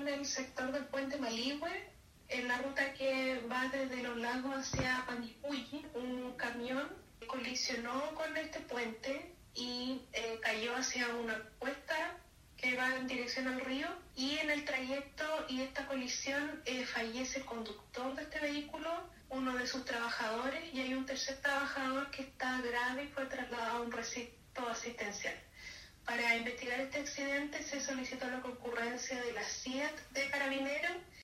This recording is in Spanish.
en el sector del puente Maligüe, en la ruta que va desde los lagos hacia Panguipulli. Un camión colisionó con este puente y eh, cayó hacia una cuesta que va en dirección al río y en el trayecto y esta colisión eh, fallece el conductor de este vehículo, uno de sus trabajadores y hay un tercer trabajador que está grave y fue trasladado a un recinto asistencial. Para investigar este accidente se solicitó la concurrencia de la CIAT de Carabineros